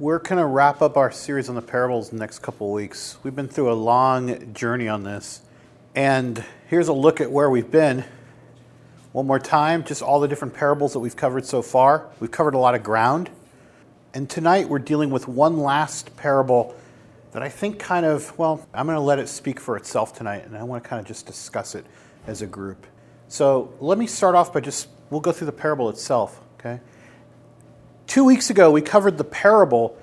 We're going to wrap up our series on the parables in the next couple weeks. We've been through a long journey on this. And here's a look at where we've been. One more time, just all the different parables that we've covered so far. We've covered a lot of ground. And tonight we're dealing with one last parable that I think kind of, well, I'm going to let it speak for itself tonight, and I want to kind of just discuss it as a group. So let me start off by just, we'll go through the parable itself, okay? Two weeks ago, we covered the parable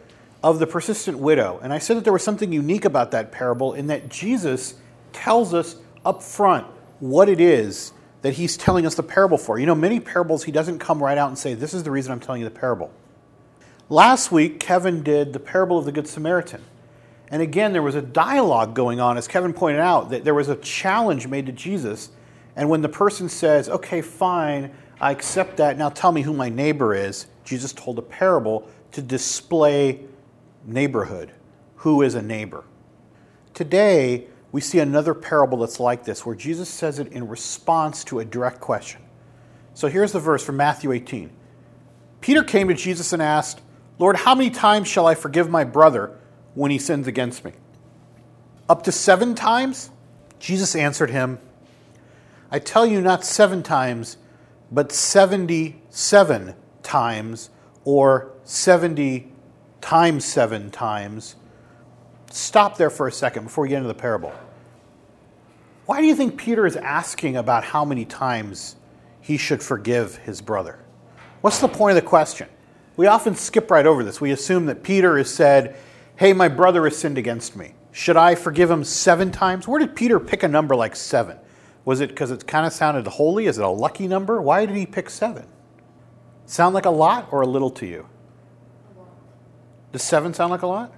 of the persistent widow. And I said that there was something unique about that parable in that Jesus tells us up front what it is that he's telling us the parable for. You know, many parables, he doesn't come right out and say, This is the reason I'm telling you the parable. Last week, Kevin did the parable of the Good Samaritan. And again, there was a dialogue going on, as Kevin pointed out, that there was a challenge made to Jesus. And when the person says, Okay, fine, I accept that, now tell me who my neighbor is, Jesus told a parable to display neighborhood. Who is a neighbor? Today, we see another parable that's like this, where Jesus says it in response to a direct question. So here's the verse from Matthew 18 Peter came to Jesus and asked, Lord, how many times shall I forgive my brother when he sins against me? Up to seven times? Jesus answered him, I tell you, not seven times, but 77 times or 70 times seven times. Stop there for a second before we get into the parable. Why do you think Peter is asking about how many times he should forgive his brother? What's the point of the question? We often skip right over this. We assume that Peter has said, Hey, my brother has sinned against me. Should I forgive him seven times? Where did Peter pick a number like seven? Was it because it kind of sounded holy? Is it a lucky number? Why did he pick seven? Sound like a lot or a little to you? Does seven sound like a lot?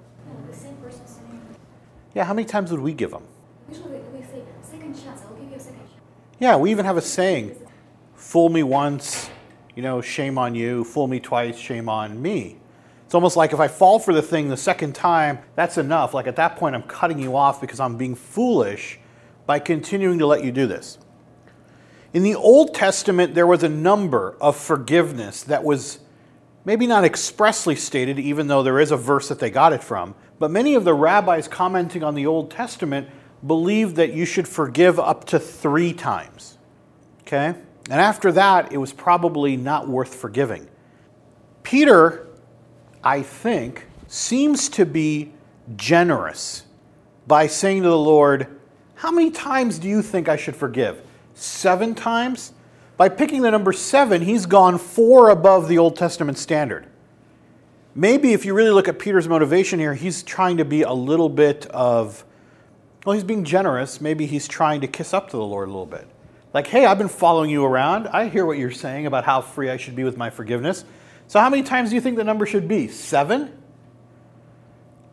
Yeah, how many times would we give them? usually we say, second chance, I'll give you a second chance. Yeah, we even have a saying fool me once, you know, shame on you, fool me twice, shame on me. It's almost like if I fall for the thing the second time, that's enough. Like at that point, I'm cutting you off because I'm being foolish by continuing to let you do this. In the Old Testament, there was a number of forgiveness that was maybe not expressly stated, even though there is a verse that they got it from, but many of the rabbis commenting on the Old Testament believed that you should forgive up to three times. Okay? And after that, it was probably not worth forgiving. Peter, I think, seems to be generous by saying to the Lord, How many times do you think I should forgive? Seven times? By picking the number seven, he's gone four above the Old Testament standard. Maybe if you really look at Peter's motivation here, he's trying to be a little bit of, well, he's being generous. Maybe he's trying to kiss up to the Lord a little bit. Like, hey, I've been following you around. I hear what you're saying about how free I should be with my forgiveness. So, how many times do you think the number should be? Seven?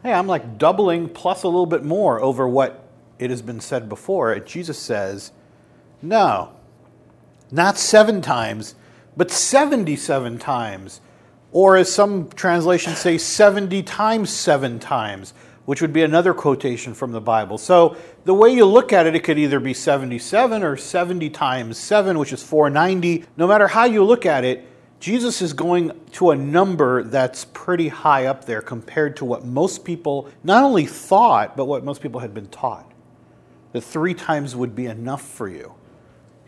Hey, I'm like doubling plus a little bit more over what it has been said before. Jesus says, no, not seven times, but 77 times. Or as some translations say, 70 times seven times, which would be another quotation from the Bible. So the way you look at it, it could either be 77 or 70 times 7, which is 490. No matter how you look at it, Jesus is going to a number that's pretty high up there compared to what most people not only thought, but what most people had been taught. That three times would be enough for you.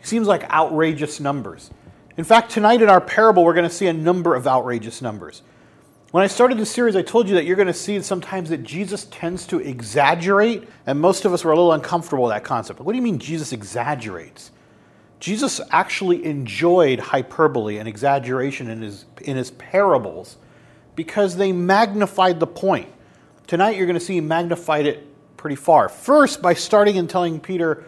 It seems like outrageous numbers. In fact, tonight in our parable, we're going to see a number of outrageous numbers. When I started this series, I told you that you're going to see sometimes that Jesus tends to exaggerate, and most of us were a little uncomfortable with that concept. But What do you mean Jesus exaggerates? Jesus actually enjoyed hyperbole and exaggeration in his, in his parables because they magnified the point. Tonight, you're going to see he magnified it pretty far. First, by starting and telling Peter,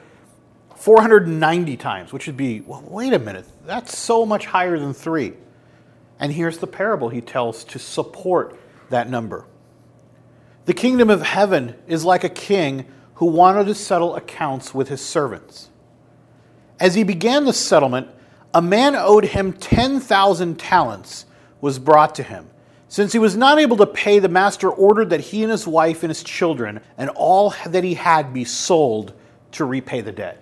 490 times, which would be, well, wait a minute, that's so much higher than three. And here's the parable he tells to support that number. The kingdom of heaven is like a king who wanted to settle accounts with his servants. As he began the settlement, a man owed him 10,000 talents was brought to him. Since he was not able to pay, the master ordered that he and his wife and his children and all that he had be sold to repay the debt.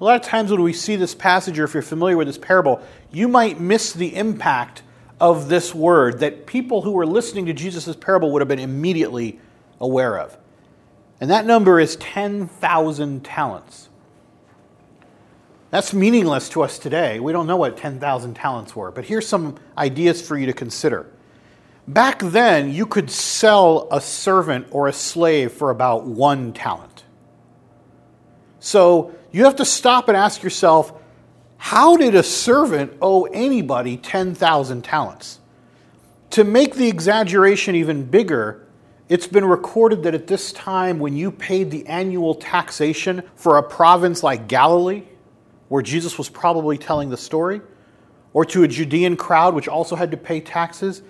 A lot of times when we see this passage, or if you're familiar with this parable, you might miss the impact of this word that people who were listening to Jesus' parable would have been immediately aware of. And that number is 10,000 talents. That's meaningless to us today. We don't know what 10,000 talents were, but here's some ideas for you to consider. Back then, you could sell a servant or a slave for about one talent. So you have to stop and ask yourself how did a servant owe anybody 10,000 talents? To make the exaggeration even bigger, it's been recorded that at this time, when you paid the annual taxation for a province like Galilee, where Jesus was probably telling the story, or to a Judean crowd which also had to pay taxes,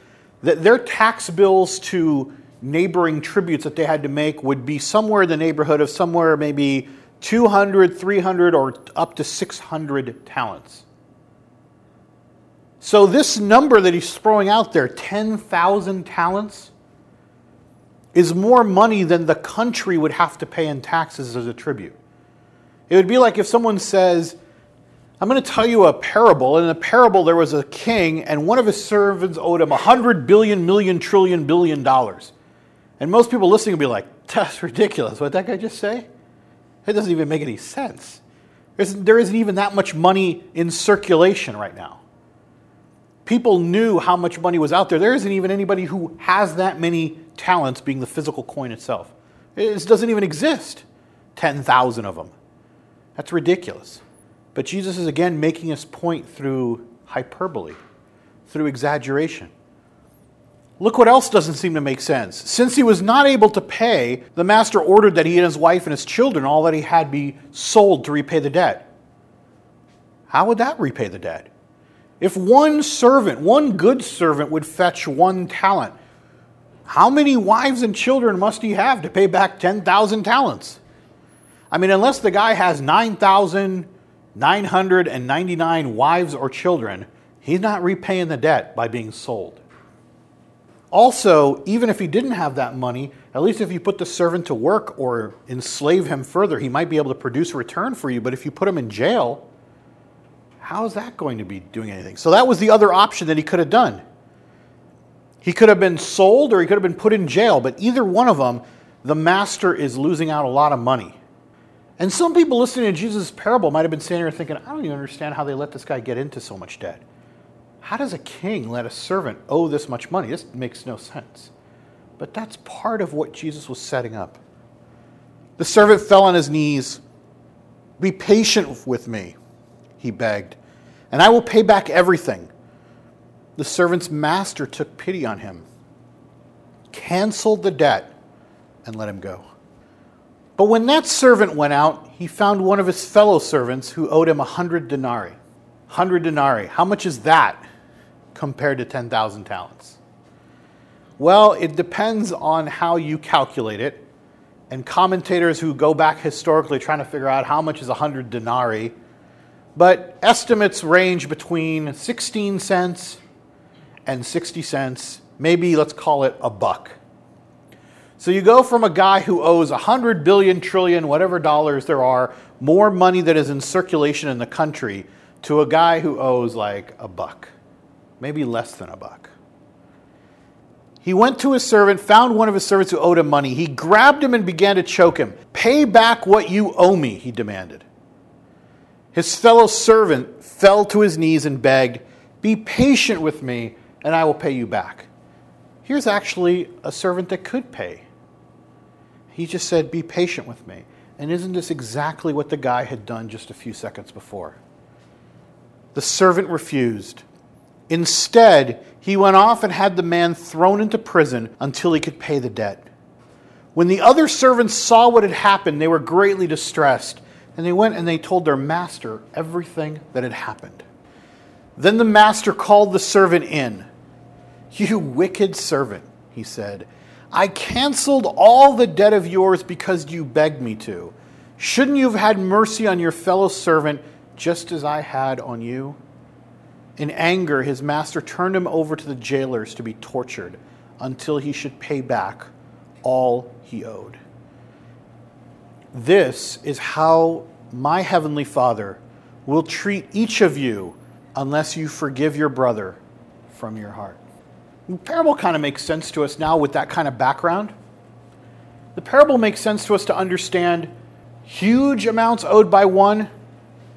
their tax bills to neighboring tributes that they had to make would be somewhere in the neighborhood of somewhere maybe 200, 300, or up to 600 talents. So, this number that he's throwing out there, 10,000 talents, is more money than the country would have to pay in taxes as a tribute. It would be like if someone says, I'm going to tell you a parable. In a parable, there was a king, and one of his servants owed him 100 billion, million, trillion, billion dollars. And most people listening will be like, that's ridiculous. What did that guy just say? It doesn't even make any sense. There's, there isn't even that much money in circulation right now. People knew how much money was out there. There isn't even anybody who has that many talents, being the physical coin itself. It doesn't even exist. 10,000 of them. That's ridiculous. But Jesus is again making his point through hyperbole, through exaggeration. Look what else doesn't seem to make sense. Since he was not able to pay, the master ordered that he and his wife and his children, all that he had, be sold to repay the debt. How would that repay the debt? If one servant, one good servant, would fetch one talent, how many wives and children must he have to pay back 10,000 talents? I mean, unless the guy has 9,999 wives or children, he's not repaying the debt by being sold. Also, even if he didn't have that money, at least if you put the servant to work or enslave him further, he might be able to produce a return for you. But if you put him in jail, how is that going to be doing anything? So that was the other option that he could have done. He could have been sold or he could have been put in jail, but either one of them, the master is losing out a lot of money. And some people listening to Jesus' parable might have been sitting here thinking, I don't even understand how they let this guy get into so much debt. How does a king let a servant owe this much money? This makes no sense. But that's part of what Jesus was setting up. The servant fell on his knees. Be patient with me, he begged, and I will pay back everything. The servant's master took pity on him, canceled the debt, and let him go. But when that servant went out, he found one of his fellow servants who owed him a hundred denarii. Hundred denarii. How much is that? compared to 10,000 talents? Well, it depends on how you calculate it. And commentators who go back historically trying to figure out how much is 100 denarii, but estimates range between 16 cents and 60 cents, maybe let's call it a buck. So you go from a guy who owes 100 billion, trillion, whatever dollars there are, more money that is in circulation in the country, to a guy who owes like a buck maybe less than a buck. He went to his servant, found one of his servants who owed him money. He grabbed him and began to choke him. Pay back what you owe me, he demanded. His fellow servant fell to his knees and begged, Be patient with me, and I will pay you back. Here's actually a servant that could pay. He just said, Be patient with me. And isn't this exactly what the guy had done just a few seconds before? The servant refused. Instead, he went off and had the man thrown into prison until he could pay the debt. When the other servants saw what had happened, they were greatly distressed, and they went and they told their master everything that had happened. Then the master called the servant in. You wicked servant, he said, I canceled all the debt of yours because you begged me to. Shouldn't you have had mercy on your fellow servant just as I had on you? In anger, his master turned him over to the jailers to be tortured until he should pay back all he owed. This is how my heavenly Father will treat each of you unless you forgive your brother from your heart. The parable kind of makes sense to us now with that kind of background. The parable makes sense to us to understand huge amounts owed by one,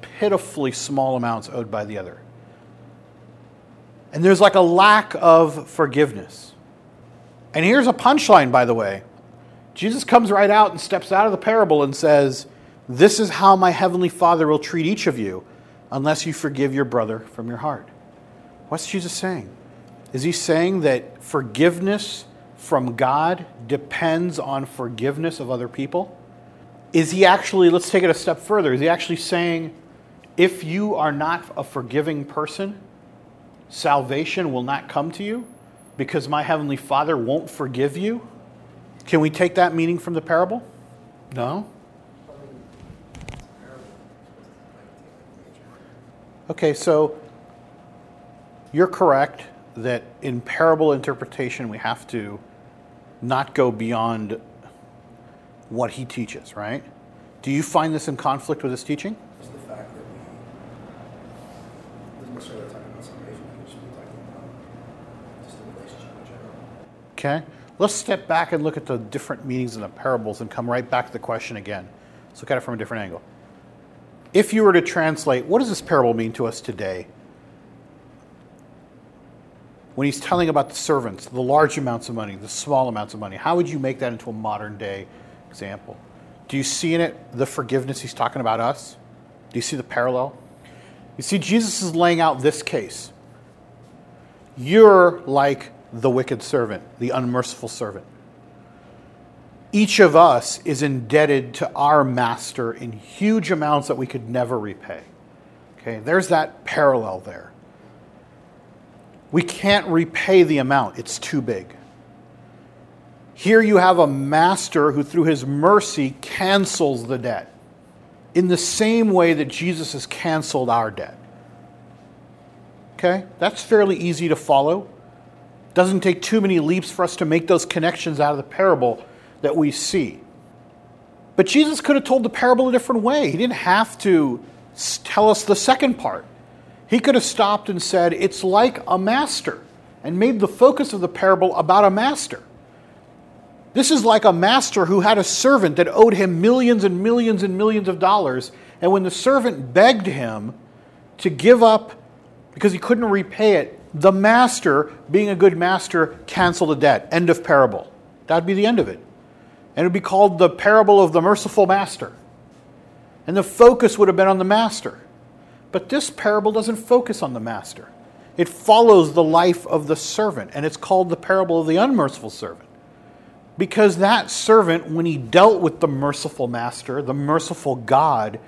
pitifully small amounts owed by the other. And there's like a lack of forgiveness. And here's a punchline, by the way. Jesus comes right out and steps out of the parable and says, This is how my heavenly Father will treat each of you unless you forgive your brother from your heart. What's Jesus saying? Is he saying that forgiveness from God depends on forgiveness of other people? Is he actually, let's take it a step further, is he actually saying, if you are not a forgiving person, salvation will not come to you because my heavenly Father won't forgive you? Can we take that meaning from the parable? No? Okay, so you're correct that in parable interpretation we have to not go beyond what he teaches, right? Do you find this in conflict with his teaching? Just the fact that we doesn't necessarily talk about salvation, we should be talking about just the relationship in general. Okay, let's step back and look at the different meanings in the parables and come right back to the question again. Let's look at it from a different angle. If you were to translate, what does this parable mean to us today? When he's telling about the servants, the large amounts of money, the small amounts of money, how would you make that into a modern day example? Do you see in it the forgiveness he's talking about us? Do you see the parallel? You see, Jesus is laying out this case. You're like the wicked servant, the unmerciful servant. Each of us is indebted to our master in huge amounts that we could never repay. Okay, there's that parallel there. We can't repay the amount, it's too big. Here you have a master who, through his mercy, cancels the debt in the same way that Jesus has canceled our debt. Okay? That's fairly easy to follow. Doesn't take too many leaps for us to make those connections out of the parable that we see. But Jesus could have told the parable a different way. He didn't have to tell us the second part. He could have stopped and said, It's like a master, and made the focus of the parable about a master. This is like a master who had a servant that owed him millions and millions and millions of dollars. And when the servant begged him to give up because he couldn't repay it, the master, being a good master, canceled the debt. End of parable. That'd be the end of it. And it would be called the parable of the merciful master. And the focus would have been on the master. But this parable doesn't focus on the master, it follows the life of the servant. And it's called the parable of the unmerciful servant. Because that servant, when he dealt with the merciful master, the merciful God,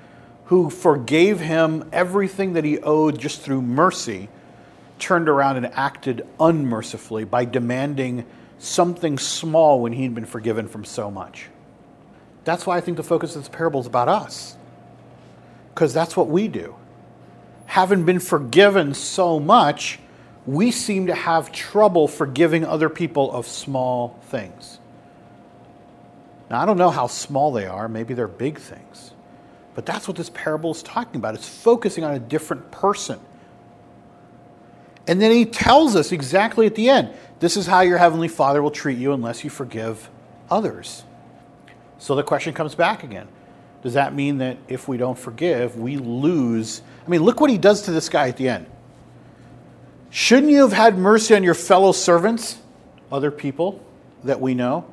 who forgave him everything that he owed just through mercy, turned around and acted unmercifully by demanding something small when he'd been forgiven from so much. That's why I think the focus of this parable is about us. Because that's what we do. Having been forgiven so much, we seem to have trouble forgiving other people of small things. Now, I don't know how small they are, maybe they're big things. But that's what this parable is talking about. It's focusing on a different person. And then he tells us exactly at the end this is how your heavenly Father will treat you unless you forgive others. So the question comes back again. Does that mean that if we don't forgive, we lose? I mean, look what he does to this guy at the end. Shouldn't you have had mercy on your fellow servants, other people that we know?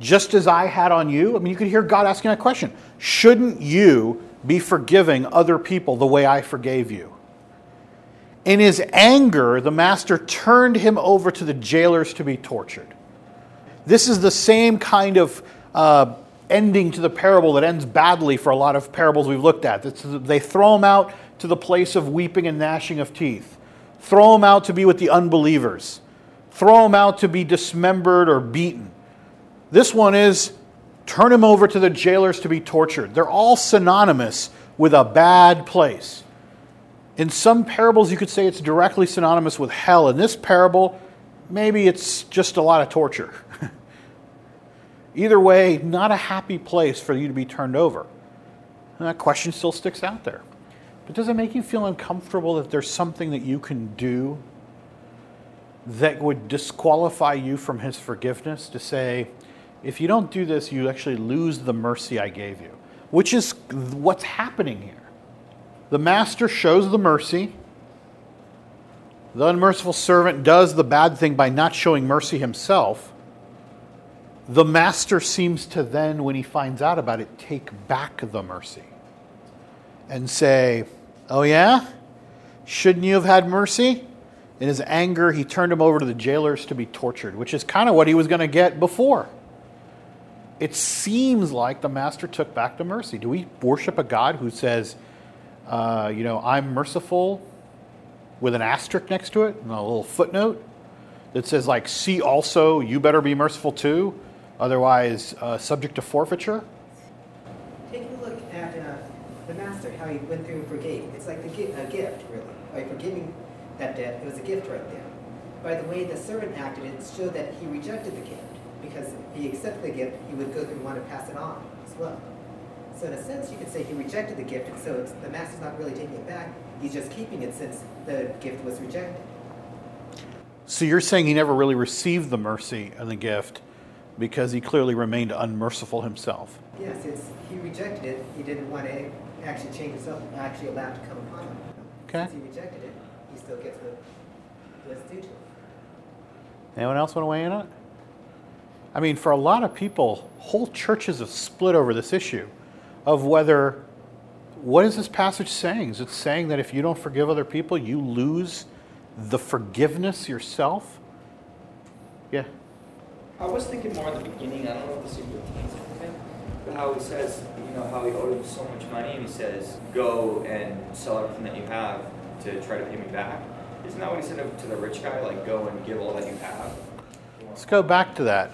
just as I had on you? I mean, you could hear God asking that question. Shouldn't you be forgiving other people the way I forgave you? In his anger, the master turned him over to the jailers to be tortured. This is the same kind of uh, ending to the parable that ends badly for a lot of parables we've looked at. It's, they throw him out to the place of weeping and gnashing of teeth, throw him out to be with the unbelievers, throw him out to be dismembered or beaten. This one is turn him over to the jailers to be tortured. They're all synonymous with a bad place. In some parables, you could say it's directly synonymous with hell. In this parable, maybe it's just a lot of torture. Either way, not a happy place for you to be turned over. And that question still sticks out there. But does it make you feel uncomfortable that there's something that you can do that would disqualify you from his forgiveness to say, if you don't do this, you actually lose the mercy I gave you, which is what's happening here. The master shows the mercy. The unmerciful servant does the bad thing by not showing mercy himself. The master seems to then, when he finds out about it, take back the mercy and say, Oh, yeah? Shouldn't you have had mercy? In his anger, he turned him over to the jailers to be tortured, which is kind of what he was going to get before. It seems like the master took back the mercy. Do we worship a God who says, uh, you know, I'm merciful with an asterisk next to it and a little footnote that says, like, see also, you better be merciful too, otherwise uh, subject to forfeiture? Taking a look at uh, the master, how he went through and forgave. It's like a gift, really. By forgiving that debt, it was a gift right there. By the way the servant acted, it showed that he rejected the gift because if he accepted the gift, he would go through and want to pass it on as well. So in a sense, you could say he rejected the gift, and so the master's not really taking it back. He's just keeping it since the gift was rejected. So you're saying he never really received the mercy and the gift because he clearly remained unmerciful himself. Yes, it's, he rejected it. He didn't want to actually change himself, actually allow it to come upon him. Okay. Since he rejected it, he still gets what was due to him. Anyone else want to weigh in on it? I mean, for a lot of people, whole churches have split over this issue of whether what is this passage saying? Is it saying that if you don't forgive other people, you lose the forgiveness yourself? Yeah. I was thinking more in the beginning, I don't know if this pertains to anything, but how he says, you know, how he owed him so much money and he says, go and sell everything that you have to try to pay me back. Isn't that what he said to the rich guy? Like, go and give all that you have? Let's go back to that.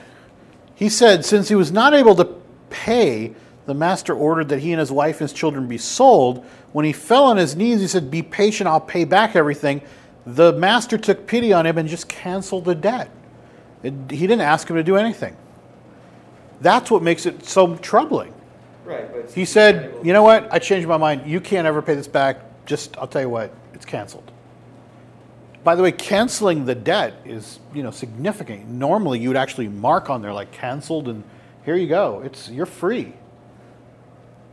He said, since he was not able to pay, the master ordered that he and his wife and his children be sold. When he fell on his knees, he said, Be patient, I'll pay back everything. The master took pity on him and just canceled the debt. It, he didn't ask him to do anything. That's what makes it so troubling. Right, but He said, You know what? I changed my mind. You can't ever pay this back. Just, I'll tell you what, it's canceled. By the way, canceling the debt is, you know, significant. Normally, you would actually mark on there like canceled, and here you go. It's you're free.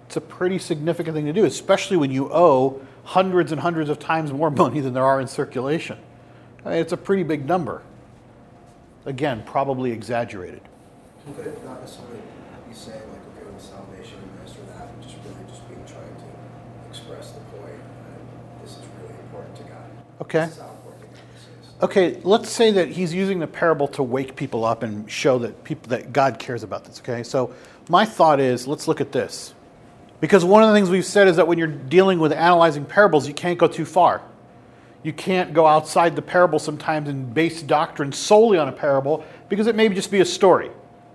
It's a pretty significant thing to do, especially when you owe hundreds and hundreds of times more money than there are in circulation. I mean, it's a pretty big number. Again, probably exaggerated. Could it not necessarily be saying like, okay, with salvation and this or that, and just really just being trying to express the point this is really important to God. Okay. This is how to God. Okay, let's say that he's using the parable to wake people up and show that people that God cares about this. Okay, so my thought is, let's look at this, because one of the things we've said is that when you're dealing with analyzing parables, you can't go too far. You can't go outside the parable sometimes and base doctrine solely on a parable because it may just be a story.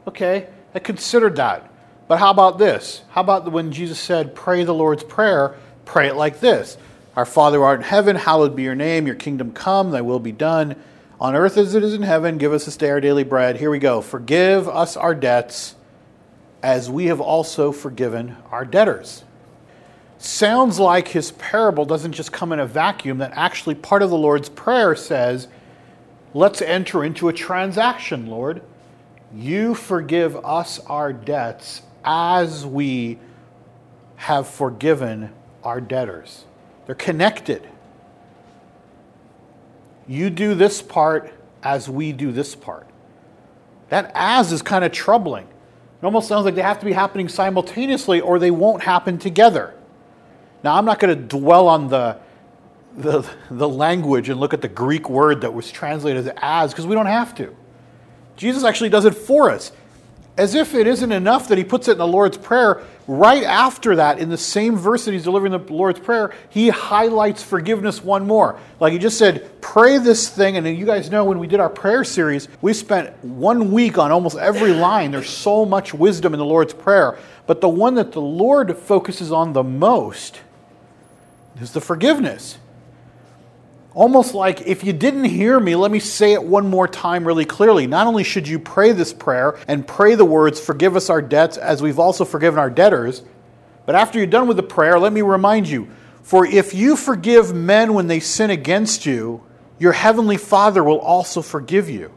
Okay, I considered that. But how about this? How about when Jesus said, Pray the Lord's Prayer, pray it like this Our Father who art in heaven, hallowed be your name, your kingdom come, thy will be done. On earth as it is in heaven, give us this day our daily bread. Here we go. Forgive us our debts as we have also forgiven our debtors sounds like his parable doesn't just come in a vacuum, that actually part of the Lord's Prayer says, Let's enter into a transaction, Lord. You forgive us our debts as we have forgiven our debtors. They're connected. You do this part as we do this part. That as is kind of troubling. It almost sounds like they have to be happening simultaneously or they won't happen together. Now, I'm not going to dwell on the, the, the language and look at the Greek word that was translated as as because we don't have to. Jesus actually does it for us. As if it isn't enough that he puts it in the Lord's Prayer, right after that, in the same verse that he's delivering the Lord's Prayer, he highlights forgiveness one more. Like he just said, pray this thing. And you guys know when we did our prayer series, we spent one week on almost every line. There's so much wisdom in the Lord's Prayer. But the one that the Lord focuses on the most is the forgiveness. Almost like if you didn't hear me, let me say it one more time really clearly. Not only should you pray this prayer and pray the words, forgive us our debts as we've also forgiven our debtors, but after you're done with the prayer, let me remind you for if you forgive men when they sin against you, your heavenly Father will also forgive you.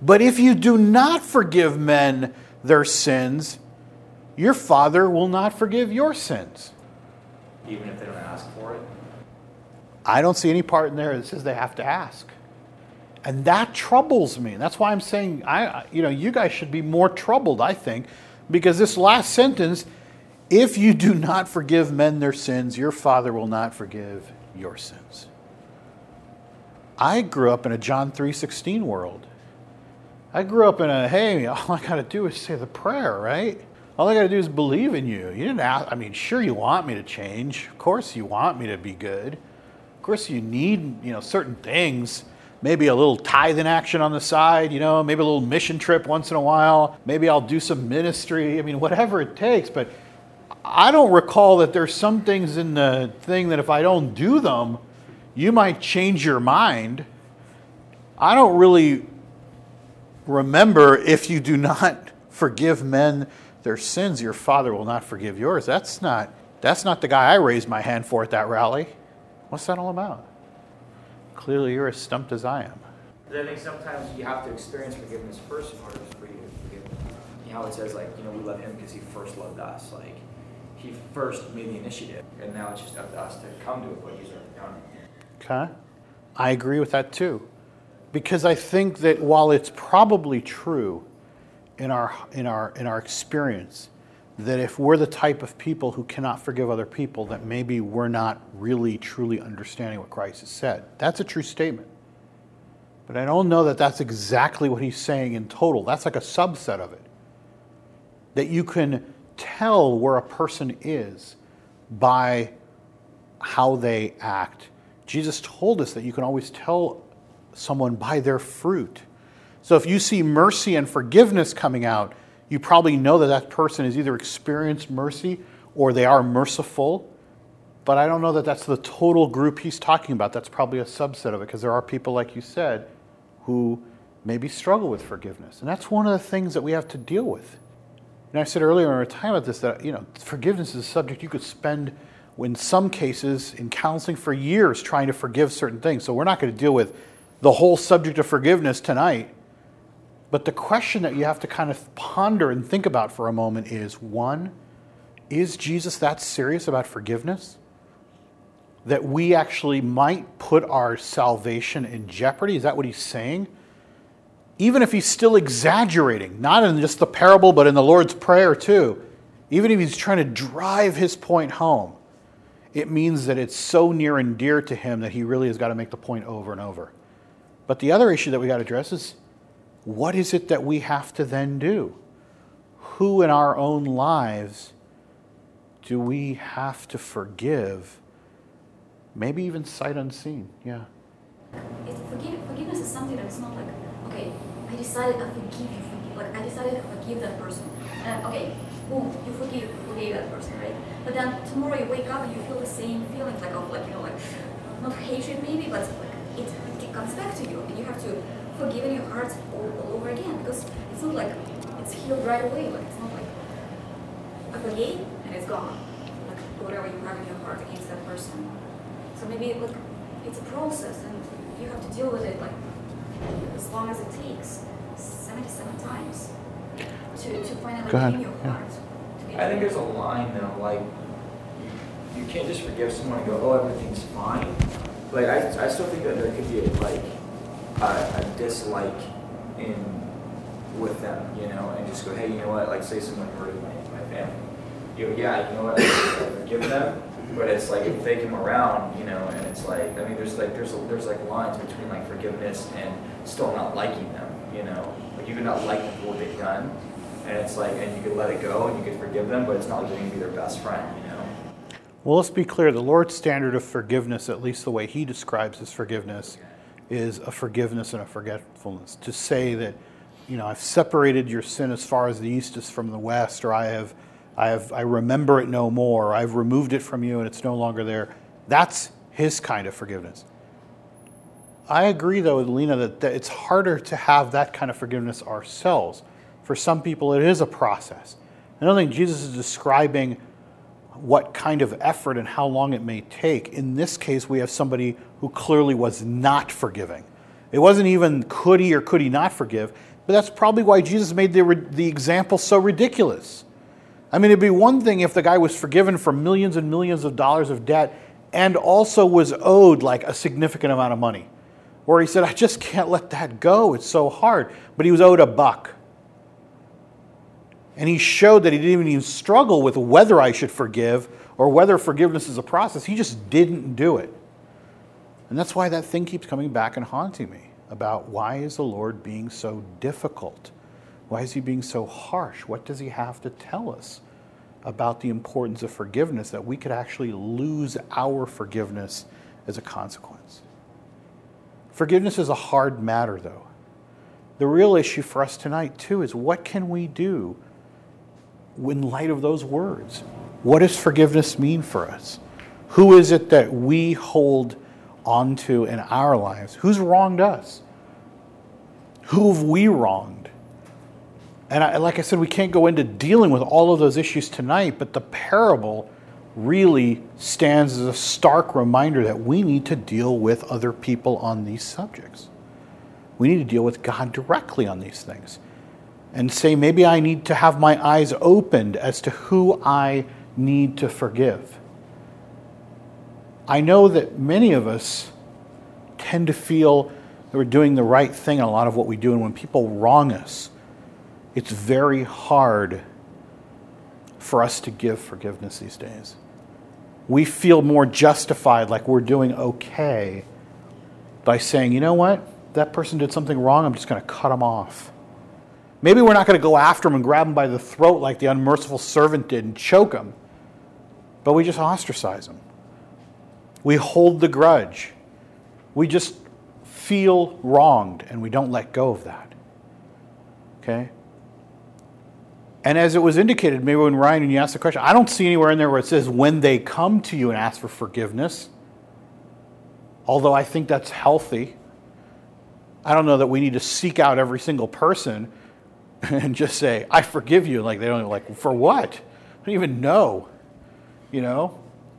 But if you do not forgive men their sins, your Father will not forgive your sins. Even if they don't ask for it. I don't see any part in there that says they have to ask. And that troubles me. That's why I'm saying I you know, you guys should be more troubled, I think, because this last sentence, if you do not forgive men their sins, your father will not forgive your sins. I grew up in a John 3:16 world. I grew up in a hey, all I got to do is say the prayer, right? All I got to do is believe in you. You didn't ask, I mean, sure you want me to change. Of course you want me to be good. Of course you need, you know, certain things. Maybe a little tithing action on the side, you know, maybe a little mission trip once in a while. Maybe I'll do some ministry. I mean, whatever it takes, but I don't recall that there's some things in the thing that if I don't do them, you might change your mind. I don't really remember if you do not forgive men their sins, your father will not forgive yours. That's not that's not the guy I raised my hand for at that rally. What's that all about? Clearly you're as stumped as I am. But I think sometimes you have to experience forgiveness first in order for you to forgive. You know how it says like, you know, we love him because he first loved us. Like he first made the initiative, and now it's just up to us to come to it, but he's already done. Okay? I agree with that too. Because I think that while it's probably true in our, in our, in our experience that if we're the type of people who cannot forgive other people, that maybe we're not really truly understanding what Christ has said. That's a true statement. But I don't know that that's exactly what he's saying in total. That's like a subset of it. That you can tell where a person is by how they act. Jesus told us that you can always tell someone by their fruit. So if you see mercy and forgiveness coming out, you probably know that that person has either experienced mercy or they are merciful. But I don't know that that's the total group he's talking about. That's probably a subset of it because there are people, like you said, who maybe struggle with forgiveness. And that's one of the things that we have to deal with. And I said earlier in our time about this that you know forgiveness is a subject you could spend in some cases in counseling for years trying to forgive certain things. So we're not going to deal with the whole subject of forgiveness tonight. But the question that you have to kind of ponder and think about for a moment is one, is Jesus that serious about forgiveness? That we actually might put our salvation in jeopardy? Is that what he's saying? Even if he's still exaggerating, not in just the parable, but in the Lord's Prayer too, even if he's trying to drive his point home, it means that it's so near and dear to him that he really has got to make the point over and over. But the other issue that we got to address is what is it that we have to then do? Who in our own lives do we have to forgive? Maybe even sight unseen. Yeah. It's forgive, forgiveness is something that's not like, okay, I decided I forgive you, forgive, like I decided to forgive that person. Okay, boom, you forgive, forgave that person, right? But then tomorrow you wake up and you feel the same feelings like of like, you know, like, not hatred maybe, but like it, it comes back to you and you have to forgive in your heart all, all over again because it's not like it's healed right away. Like it's not like I forgave and it's gone. Like whatever you have in your heart against that person. So maybe like it's a process and you have to deal with it like as long as it takes. 77 times to, to finally Go ahead, in your heart. to be I think there's a line though, like you, you can't just forgive someone and go, oh, everything's fine. Like I, I still think that there could be a, like a, a dislike in with them, you know, and just go, hey, you know what? Like say someone hurted my, my family. You go, yeah, you know what? I forgive them. But it's like if they come around, you know, and it's like I mean, there's like there's there's like lines between like forgiveness and still not liking them, you know. Like you could not like them for what they've done, and it's like and you could let it go and you could forgive them, but it's not like you're gonna be their best friend, you know. Well, let's be clear. The Lord's standard of forgiveness, at least the way He describes His forgiveness, is a forgiveness and a forgetfulness. To say that, you know, I've separated your sin as far as the east is from the west, or I have, I have, I remember it no more, or I've removed it from you and it's no longer there. That's His kind of forgiveness. I agree, though, with Lena that, that it's harder to have that kind of forgiveness ourselves. For some people, it is a process. Don't think Jesus is describing what kind of effort and how long it may take. In this case, we have somebody who clearly was not forgiving. It wasn't even could he or could he not forgive, but that's probably why Jesus made the, the example so ridiculous. I mean, it'd be one thing if the guy was forgiven for millions and millions of dollars of debt and also was owed like a significant amount of money. Where he said, I just can't let that go. It's so hard. But he was owed a buck. And he showed that he didn't even struggle with whether I should forgive or whether forgiveness is a process. He just didn't do it. And that's why that thing keeps coming back and haunting me about why is the Lord being so difficult? Why is he being so harsh? What does he have to tell us about the importance of forgiveness that we could actually lose our forgiveness as a consequence? Forgiveness is a hard matter, though. The real issue for us tonight, too, is what can we do in light of those words? What does forgiveness mean for us? Who is it that we hold onto in our lives? Who's wronged us? Who have we wronged? And I, like I said, we can't go into dealing with all of those issues tonight, but the parable really stands as a stark reminder that we need to deal with other people on these subjects. We need to deal with God directly on these things and say, maybe I need to have my eyes opened as to who I need to forgive. I know that many of us tend to feel that we're doing the right thing in a lot of what we do, and when people wrong us, it's very hard for us to give forgiveness these days. We feel more justified, like we're doing okay, by saying, you know what, that person did something wrong, I'm just going to cut them off. Maybe we're not going to go after them and grab them by the throat like the unmerciful servant did and choke them, but we just ostracize them. We hold the grudge. We just feel wronged and we don't let go of that. Okay? And as it was indicated, maybe when Ryan, and you asked the question, I don't see anywhere in there where it says when they come to you and ask for forgiveness. Although I think that's healthy. I don't know that we need to seek out every single person and just say, I forgive you. Like, they don't like, for what? I don't even know. You know?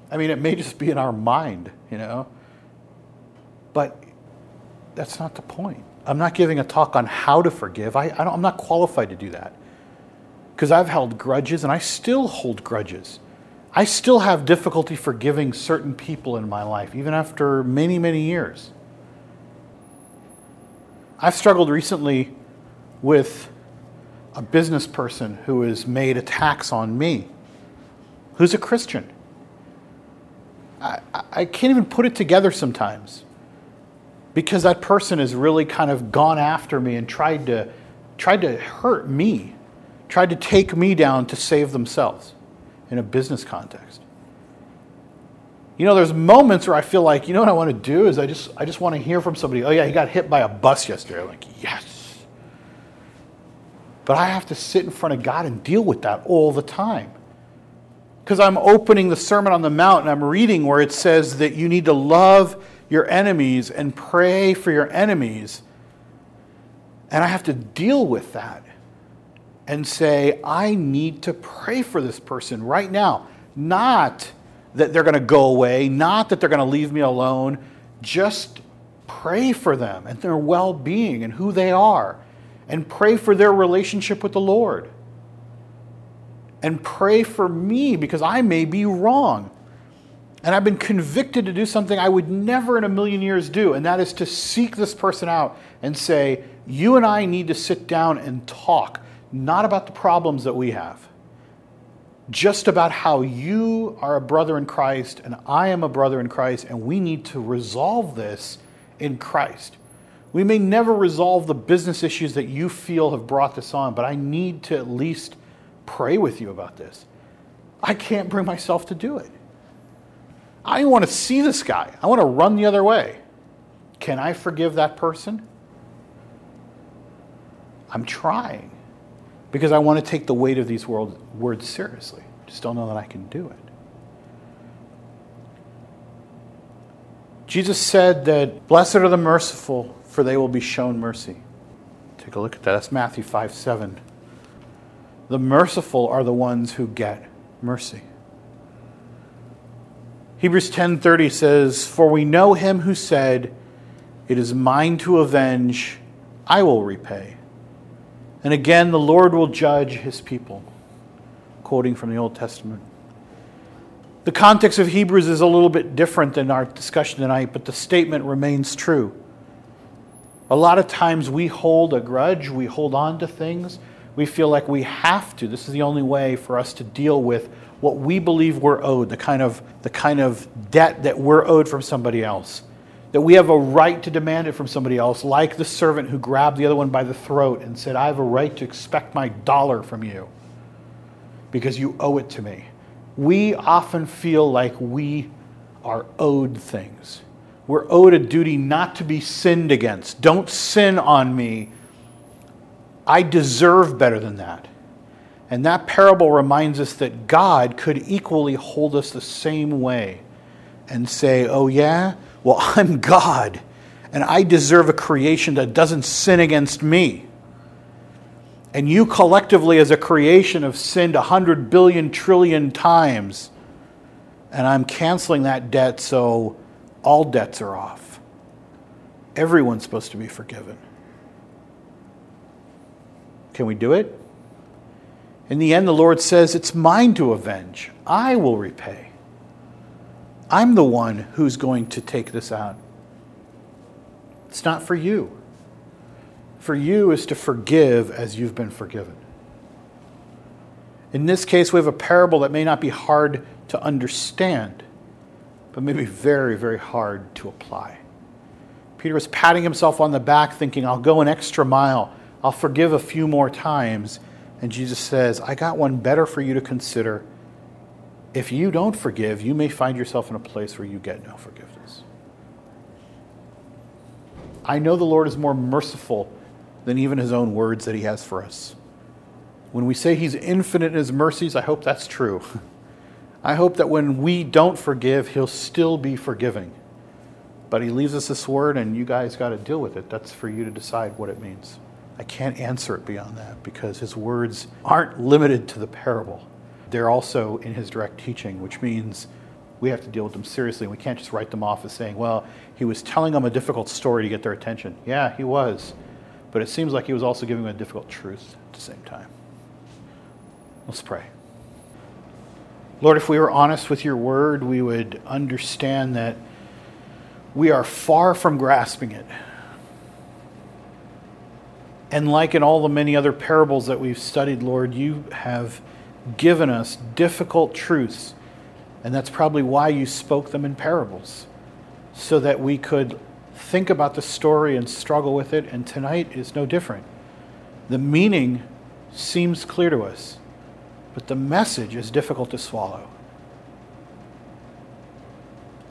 I mean, it may just be in our mind, you know? But that's not the point. I'm not giving a talk on how to forgive. I, I am not qualified to do that because I've held grudges and I still hold grudges. I still have difficulty forgiving certain people in my life, even after many, many years. I've struggled recently with a business person who has made attacks on me, who's a Christian. I, I can't even put it together sometimes because that person has really kind of gone after me and tried to, tried to hurt me tried to take me down to save themselves in a business context. You know, there's moments where I feel like, you know what I want to do is I just I just want to hear from somebody, oh yeah, he got hit by a bus yesterday. I'm like, yes. But I have to sit in front of God and deal with that all the time. Because I'm opening the Sermon on the Mount and I'm reading where it says that you need to love your enemies and pray for your enemies. And I have to deal with that and say, I need to pray for this person right now. Not that they're going to go away, not that they're going to leave me alone. Just pray for them and their well being and who they are, and pray for their relationship with the Lord. And pray for me because I may be wrong. And I've been convicted to do something I would never in a million years do, and that is to seek this person out and say, You and I need to sit down and talk not about the problems that we have, just about how you are a brother in Christ and I am a brother in Christ, and we need to resolve this in Christ. We may never resolve the business issues that you feel have brought this on, but I need to at least pray with you about this. I can't bring myself to do it. I want to see this guy. I want to run the other way. Can I forgive that person? I'm trying because I want to take the weight of these world, words seriously. Just don't know that I can do it. Jesus said that blessed are the merciful, for they will be shown mercy. Take a look at that. That's Matthew 5 7. The merciful are the ones who get mercy. Hebrews 10:30 says, "For we know him who said, it is mine to avenge, I will repay." And again, the Lord will judge his people, quoting from the Old Testament. The context of Hebrews is a little bit different than our discussion tonight, but the statement remains true. A lot of times we hold a grudge, we hold on to things, we feel like we have to. This is the only way for us to deal with what we believe we're owed, the kind of, the kind of debt that we're owed from somebody else. That we have a right to demand it from somebody else, like the servant who grabbed the other one by the throat and said, I have a right to expect my dollar from you because you owe it to me. We often feel like we are owed things. We're owed a duty not to be sinned against. Don't sin on me. I deserve better than that. And that parable reminds us that God could equally hold us the same way and say, Oh, yeah? Well, I'm God, and I deserve a creation that doesn't sin against me. And you collectively, as a creation, have sinned a hundred billion trillion times. And I'm canceling that debt so all debts are off. Everyone's supposed to be forgiven. Can we do it? In the end, the Lord says, It's mine to avenge. I will repay. I'm the one who's going to take this out. It's not for you. For you is to forgive as you've been forgiven. In this case, we have a parable that may not be hard to understand, but maybe very, very hard to apply. Peter was patting himself on the back, thinking, I'll go an extra mile. I'll forgive a few more times. And Jesus says, I got one better for you to consider. If you don't forgive, you may find yourself in a place where you get no forgiveness. I know the Lord is more merciful than even his own words that he has for us. When we say he's infinite in his mercies, I hope that's true. I hope that when we don't forgive, he'll still be forgiving. But he leaves us this word, and you guys got to deal with it. That's for you to decide what it means. I can't answer it beyond that because his words aren't limited to the parable. They're also in his direct teaching, which means we have to deal with them seriously. We can't just write them off as saying, well, he was telling them a difficult story to get their attention. Yeah, he was. But it seems like he was also giving them a difficult truth at the same time. Let's pray. Lord, if we were honest with your word, we would understand that we are far from grasping it. And like in all the many other parables that we've studied, Lord, you have given us difficult truths. And that's probably why you spoke them in parables, so that we could think about the story and struggle with it. And tonight is no different. The meaning seems clear to us, but the message is difficult to swallow.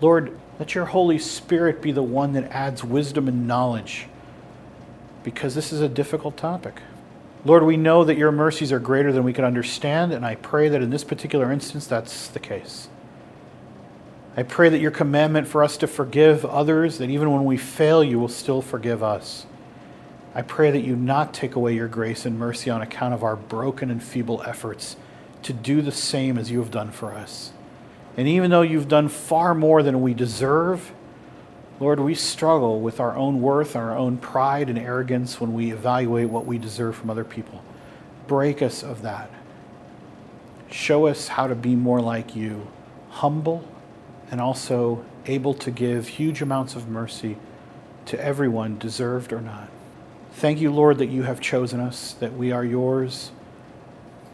Lord, let your Holy Spirit be the one that adds wisdom and knowledge because this is a difficult topic. Lord, we know that your mercies are greater than we can understand, and I pray that in this particular instance that's the case. I pray that your commandment for us to forgive others, that even when we fail, you will still forgive us. I pray that you not take away your grace and mercy on account of our broken and feeble efforts to do the same as you have done for us. And even though you've done far more than we deserve, Lord, we struggle with our own worth, our own pride and arrogance when we evaluate what we deserve from other people. Break us of that. Show us how to be more like you, humble and also able to give huge amounts of mercy to everyone, deserved or not. Thank you, Lord, that you have chosen us, that we are yours.